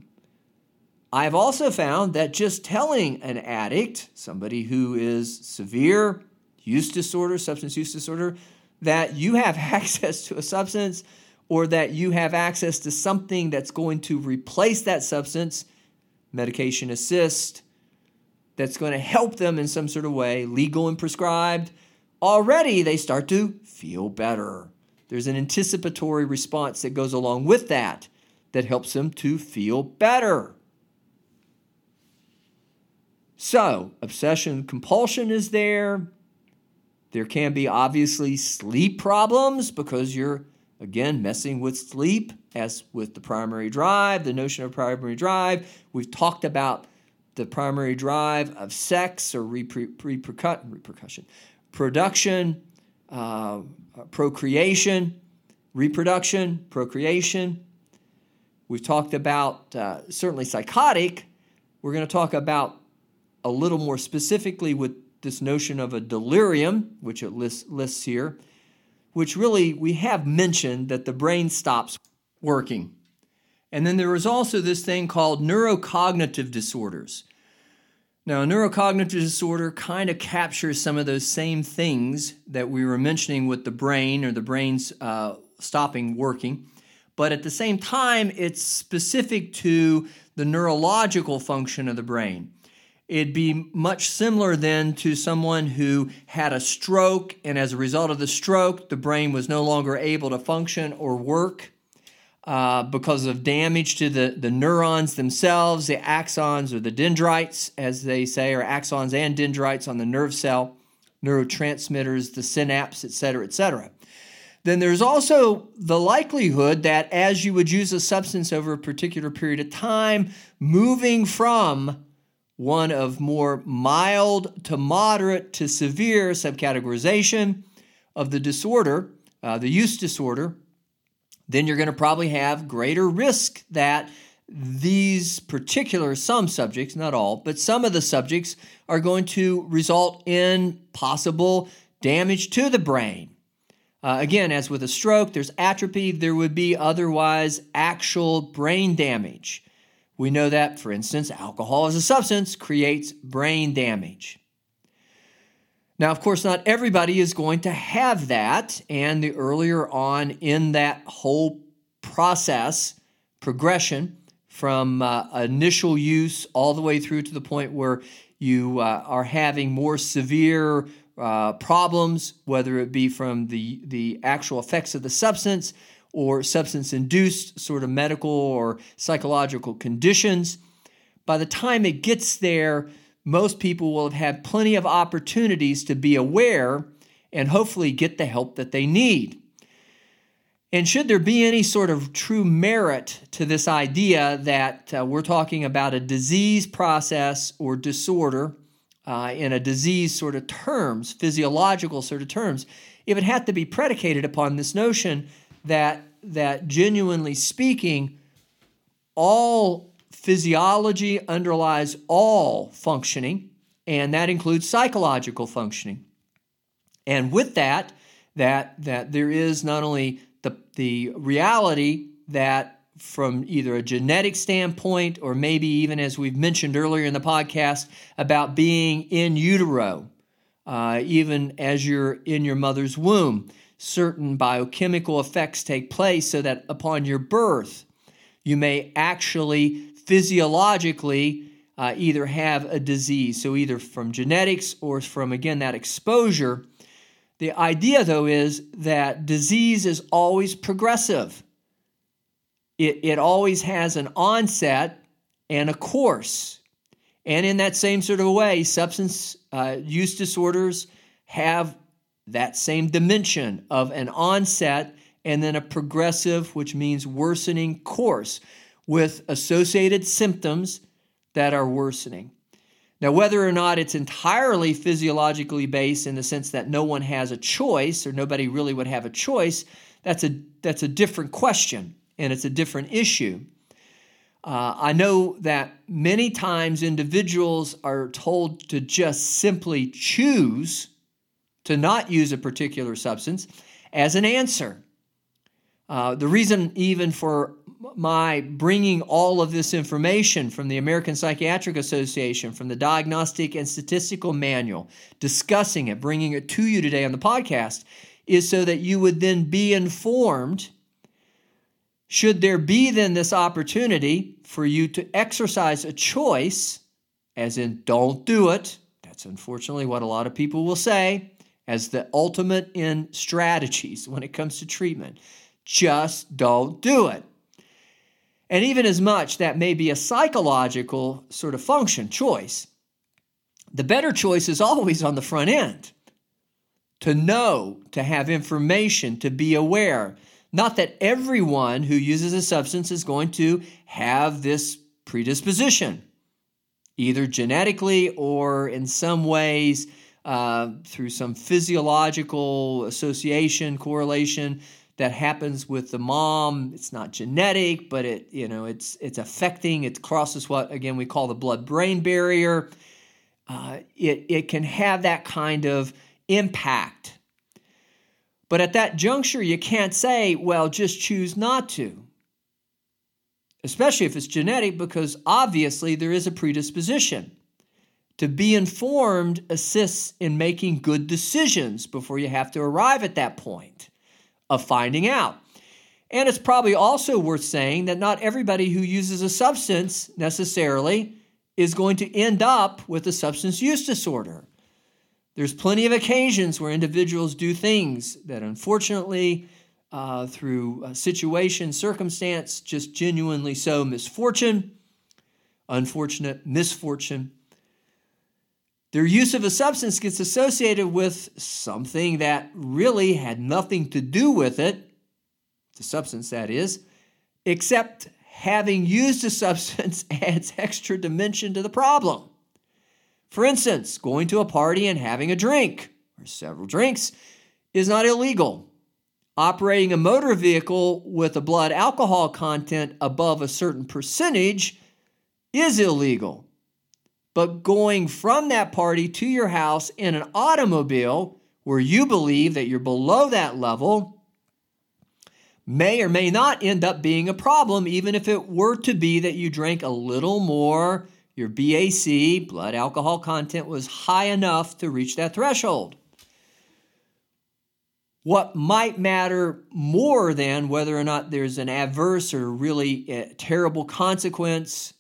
I've also found that just telling an addict, somebody who is severe use disorder, substance use disorder, that you have access to a substance or that you have access to something that's going to replace that substance, medication assist, that's going to help them in some sort of way, legal and prescribed, already they start to feel better. There's an anticipatory response that goes along with that that helps them to feel better. So, obsession compulsion is there. There can be obviously sleep problems because you're Again, messing with sleep, as with the primary drive, the notion of primary drive. We've talked about the primary drive of sex or repercussion, production, uh, procreation, reproduction, procreation. We've talked about uh, certainly psychotic. We're going to talk about a little more specifically with this notion of a delirium, which it lists, lists here, which really we have mentioned that the brain stops working. And then there is also this thing called neurocognitive disorders. Now, neurocognitive disorder kind of captures some of those same things that we were mentioning with the brain or the brain's uh, stopping working. But at the same time, it's specific to the neurological function of the brain. It'd be much similar then to someone who had a stroke, and as a result of the stroke, the brain was no longer able to function or work uh, because of damage to the, the neurons themselves, the axons or the dendrites, as they say, or axons and dendrites on the nerve cell, neurotransmitters, the synapse, et cetera, et cetera. Then there's also the likelihood that as you would use a substance over a particular period of time, moving from one of more mild to moderate to severe subcategorization of the disorder, uh, the use disorder, then you're going to probably have greater risk that these particular some subjects, not all, but some of the subjects are going to result in possible damage to the brain uh, again, as with a stroke, there's atrophy, there would be otherwise actual brain damage. We know that, for instance, alcohol as a substance creates brain damage. Now, of course, not everybody is going to have that, and the earlier on in that whole process, progression from uh, initial use all the way through to the point where you uh, are having more severe uh, problems, whether it be from the, the actual effects of the substance or substance induced sort of medical or psychological conditions. By the time it gets there, most people will have had plenty of opportunities to be aware and hopefully get the help that they need. And should there be any sort of true merit to this idea that uh, we're talking about a disease process or disorder uh, in a disease sort of terms, physiological sort of terms, if it have to be predicated upon this notion that that genuinely speaking, all physiology underlies all functioning, and that includes psychological functioning. And with that, that that there is not only the the reality that from either a genetic standpoint or maybe even as we've mentioned earlier in the podcast about being in utero, uh, even as you're in your mother's womb. Certain biochemical effects take place so that upon your birth, you may actually physiologically uh, either have a disease. So, either from genetics or from, again, that exposure. The idea, though, is that disease is always progressive it, it always has an onset and a course. And in that same sort of way, substance uh, use disorders have that same dimension of an onset and then a progressive, which means worsening course with associated symptoms that are worsening. Now, whether or not it's entirely physiologically based in the sense that no one has a choice or nobody really would have a choice, that's a, that's a different question and it's a different issue. Uh, I know that many times individuals are told to just simply choose to not use a particular substance as an answer. Uh, the reason, even for my bringing all of this information from the American Psychiatric Association, from the Diagnostic and Statistical Manual, discussing it, bringing it to you today on the podcast, is so that you would then be informed should there be then this opportunity for you to exercise a choice, as in don't do it, that's unfortunately what a lot of people will say as the ultimate in strategies when it comes to treatment. Just don't do it. And even as much that may be a psychological sort of function, choice, the better choice is always on the front end. To know, to have information, to be aware, Not that everyone who uses a substance is going to have this predisposition, either genetically or in some ways uh, through some physiological association, correlation that happens with the mom. It's not genetic, but it you know it's it's affecting. It crosses what again we call the blood-brain barrier. Uh, it it can have that kind of impact. But at that juncture, you can't say, well, just choose not to. Especially if it's genetic, because obviously there is a predisposition. To be informed assists in making good decisions before you have to arrive at that point of finding out. And it's probably also worth saying that not everybody who uses a substance necessarily is going to end up with a substance use disorder. There's plenty of occasions where individuals do things that unfortunately, uh, through situation, circumstance, just genuinely so misfortune, unfortunate misfortune. Their use of a substance gets associated with something that really had nothing to do with it, the substance that is, except having used a substance adds extra dimension to the problem. For instance, going to a party and having a drink or several drinks is not illegal. Operating a motor vehicle with a blood alcohol content above a certain percentage is illegal. But going from that party to your house in an automobile where you believe that you're below that level may or may not end up being a problem, even if it were to be that you drank a little more your BAC, blood alcohol content, was high enough to reach that threshold. What might matter more than whether or not there's an adverse or really eh, terrible consequence,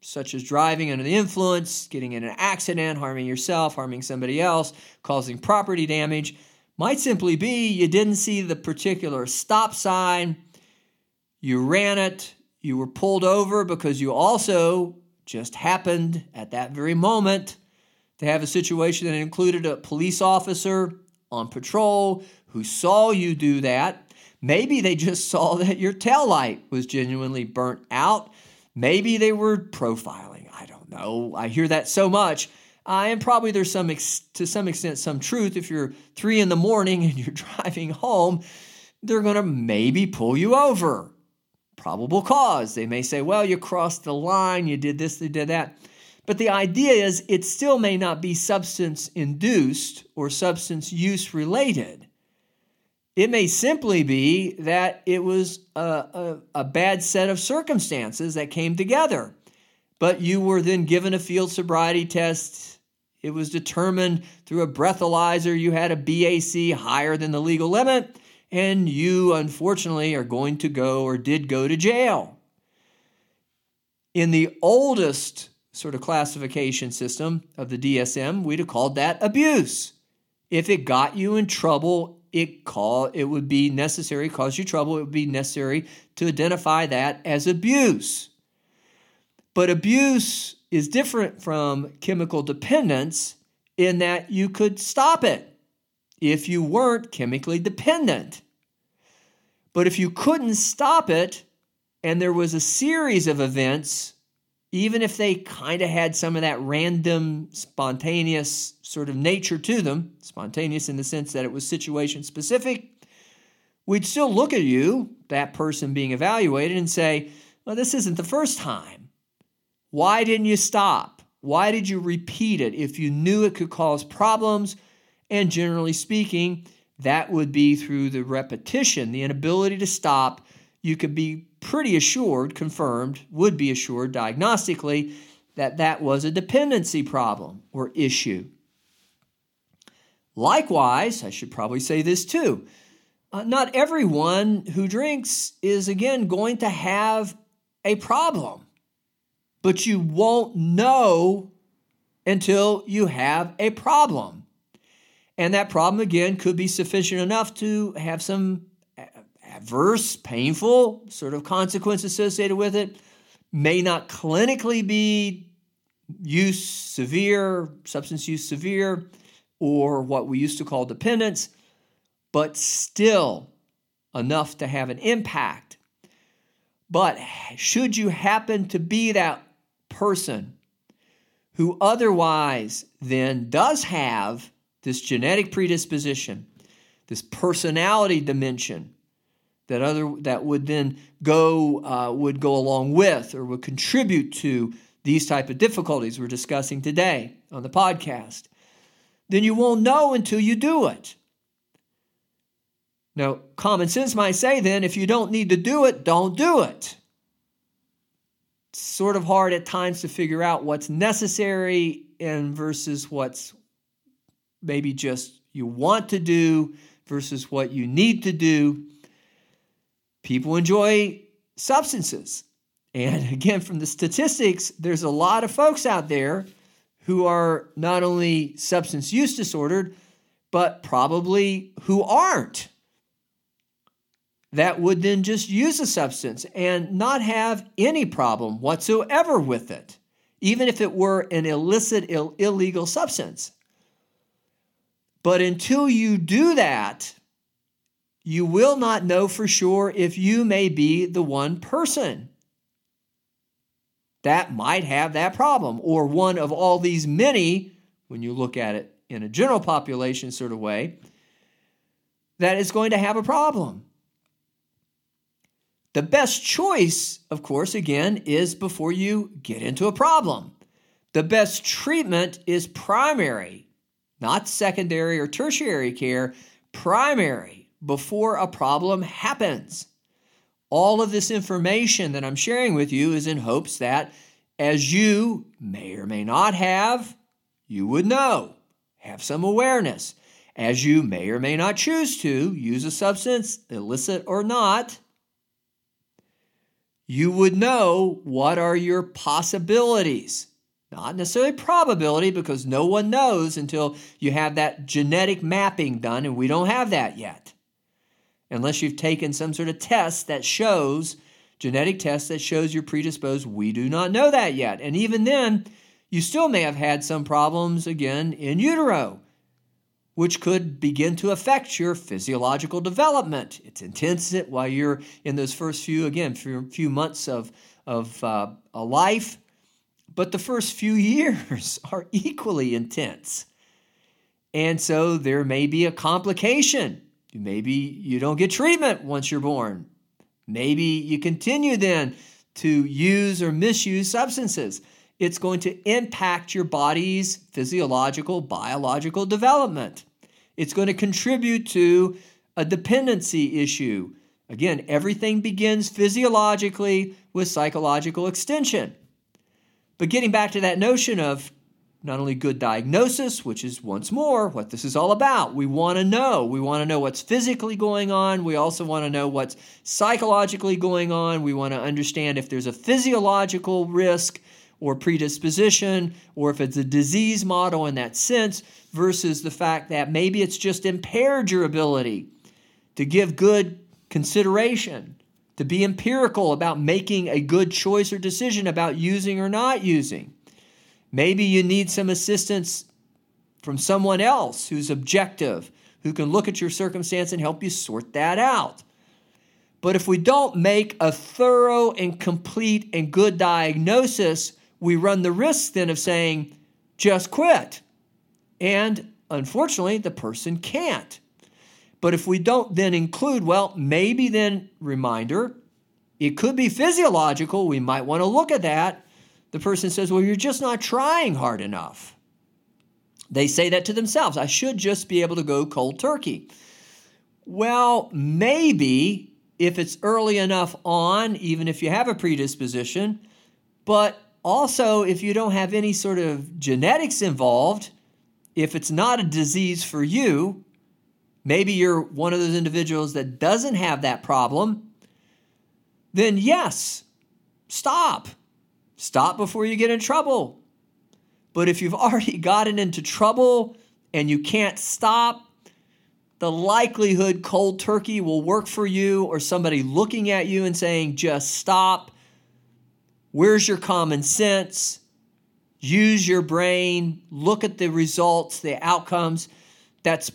such as driving under the influence, getting in an accident, harming yourself, harming somebody else, causing property damage, might simply be you didn't see the particular stop sign, you ran it, you were pulled over because you also just happened at that very moment to have a situation that included a police officer on patrol who saw you do that. Maybe they just saw that your tail light was genuinely burnt out. Maybe they were profiling. I don't know. I hear that so much. Uh, and probably there's some, ex- to some extent, some truth. If you're three in the morning and you're driving home, they're going to maybe pull you over probable cause. They may say, well, you crossed the line, you did this, you did that. But the idea is it still may not be substance induced or substance use related. It may simply be that it was a, a, a, bad set of circumstances that came together. But you were then given a field sobriety test. It was determined through a breathalyzer you had a BAC higher than the legal limit and you unfortunately are going to go or did go to jail. In the oldest sort of classification system of the DSM, we'd have called that abuse. If it got you in trouble, it call it would be necessary, cause you trouble, it would be necessary to identify that as abuse. But abuse is different from chemical dependence in that you could stop it if you weren't chemically dependent. But if you couldn't stop it, and there was a series of events, even if they kind of had some of that random, spontaneous sort of nature to them, spontaneous in the sense that it was situation specific, we'd still look at you, that person being evaluated, and say, well, this isn't the first time. Why didn't you stop? Why did you repeat it if you knew it could cause problems? And generally speaking, that would be through the repetition, the inability to stop. You could be pretty assured, confirmed, would be assured diagnostically that that was a dependency problem or issue. Likewise, I should probably say this too. Uh, not everyone who drinks is again going to have a problem, but you won't know until you have a problem. And that problem, again, could be sufficient enough to have some adverse, painful sort of consequence associated with it. May not clinically be use severe, substance use severe, or what we used to call dependence, but still enough to have an impact. But should you happen to be that person who otherwise then does have this genetic predisposition, this personality dimension that other that would then go uh, would go along with or would contribute to these type of difficulties we're discussing today on the podcast, then you won't know until you do it. Now, common sense might say then if you don't need to do it, don't do it. It's sort of hard at times to figure out what's necessary and versus what's maybe just you want to do versus what you need to do. People enjoy substances. And again, from the statistics, there's a lot of folks out there who are not only substance use disordered, but probably who aren't. That would then just use a substance and not have any problem whatsoever with it, even if it were an illicit, Ill- illegal substance. But until you do that, you will not know for sure if you may be the one person that might have that problem, or one of all these many, when you look at it in a general population sort of way, that is going to have a problem. The best choice, of course, again, is before you get into a problem. The best treatment is primary, not secondary or tertiary care, primary, before a problem happens. All of this information that I'm sharing with you is in hopes that as you may or may not have, you would know, have some awareness. As you may or may not choose to use a substance, illicit or not, you would know what are your possibilities. Not necessarily probability, because no one knows until you have that genetic mapping done, and we don't have that yet unless you've taken some sort of test that shows, genetic test that shows you're predisposed. We do not know that yet. And even then, you still may have had some problems again in utero, which could begin to affect your physiological development. It's intense while you're in those first few, again, few months of, of uh, a life. But the first few years are equally intense. And so there may be a complication Maybe you don't get treatment once you're born. Maybe you continue then to use or misuse substances. It's going to impact your body's physiological, biological development. It's going to contribute to a dependency issue. Again, everything begins physiologically with psychological extension. But getting back to that notion of not only good diagnosis, which is once more what this is all about. We want to know. We want to know what's physically going on. We also want to know what's psychologically going on. We want to understand if there's a physiological risk or predisposition, or if it's a disease model in that sense, versus the fact that maybe it's just impaired your ability to give good consideration, to be empirical about making a good choice or decision about using or not using. Maybe you need some assistance from someone else who's objective, who can look at your circumstance and help you sort that out. But if we don't make a thorough and complete and good diagnosis, we run the risk then of saying, just quit. And unfortunately, the person can't. But if we don't then include, well, maybe then, reminder, it could be physiological. We might want to look at that the person says, Well, you're just not trying hard enough. They say that to themselves. I should just be able to go cold turkey. Well, maybe if it's early enough on, even if you have a predisposition, but also if you don't have any sort of genetics involved, if it's not a disease for you, maybe you're one of those individuals that doesn't have that problem, then yes, stop. Stop before you get in trouble. But if you've already gotten into trouble and you can't stop, the likelihood cold turkey will work for you or somebody looking at you and saying, just stop. Where's your common sense? Use your brain, look at the results, the outcomes. That's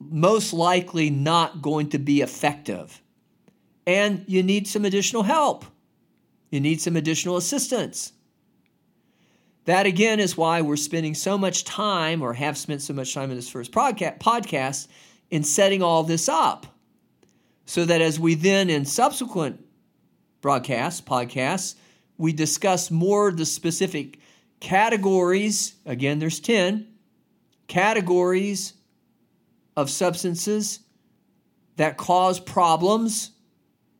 most likely not going to be effective. And you need some additional help. You need some additional assistance. That again is why we're spending so much time, or have spent so much time in this first podcast, in setting all this up. So that as we then, in subsequent broadcasts, podcasts, we discuss more the specific categories. Again, there's 10 categories of substances that cause problems,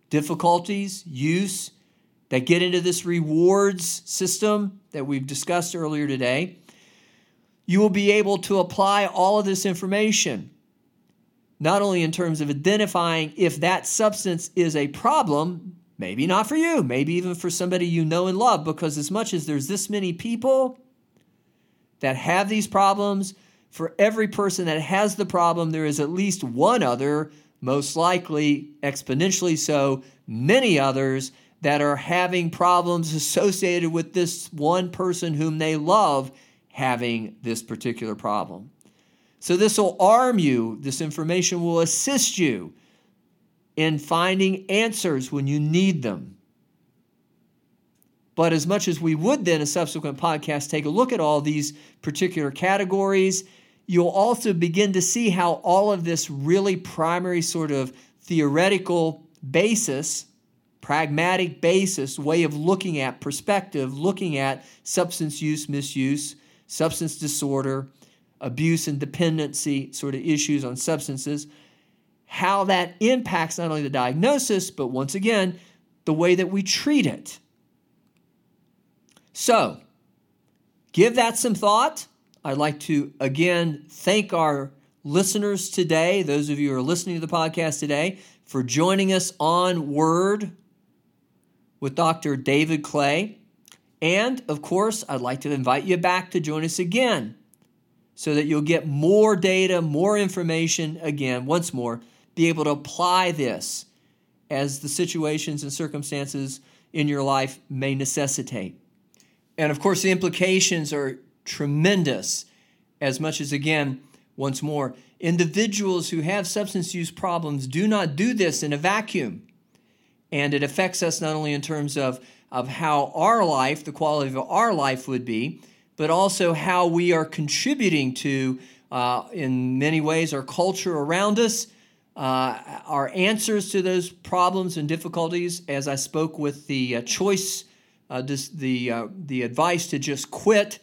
difficulties, use, that get into this rewards system that we've discussed earlier today, you will be able to apply all of this information, not only in terms of identifying if that substance is a problem, maybe not for you, maybe even for somebody you know and love, because as much as there's this many people that have these problems, for every person that has the problem, there is at least one other, most likely exponentially so, many others that are having problems associated with this one person whom they love having this particular problem. So, this will arm you, this information will assist you in finding answers when you need them. But as much as we would then, a subsequent podcast, take a look at all these particular categories you'll also begin to see how all of this really primary sort of theoretical basis, pragmatic basis, way of looking at perspective, looking at substance use, misuse, substance disorder, abuse and dependency sort of issues on substances, how that impacts not only the diagnosis, but once again, the way that we treat it. So, give that some thought. I'd like to again thank our listeners today, those of you who are listening to the podcast today, for joining us on Word with Dr. David Clay. And of course, I'd like to invite you back to join us again so that you'll get more data, more information again, once more, be able to apply this as the situations and circumstances in your life may necessitate. And of course, the implications are tremendous, as much as, again, once more, individuals who have substance use problems do not do this in a vacuum. And it affects us not only in terms of, of how our life, the quality of our life would be, but also how we are contributing to, uh, in many ways, our culture around us, uh, our answers to those problems and difficulties. As I spoke with the uh, choice, uh, the, uh, the advice to just quit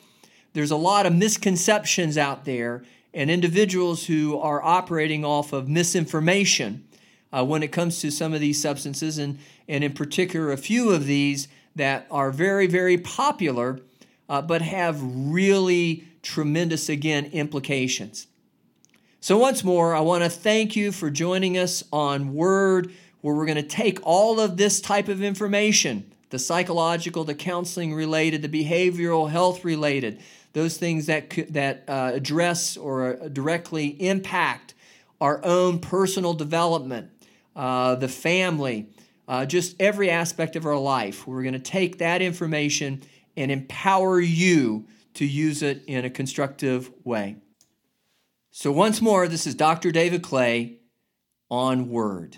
there's a lot of misconceptions out there and individuals who are operating off of misinformation uh, when it comes to some of these substances, and, and in particular, a few of these that are very, very popular, uh, but have really tremendous, again, implications. So, once more, I want to thank you for joining us on Word, where we're going to take all of this type of information the psychological, the counseling related, the behavioral health related, those things that, that uh, address or directly impact our own personal development, uh, the family, uh, just every aspect of our life. We're going to take that information and empower you to use it in a constructive way. So, once more, this is Dr. David Clay on Word.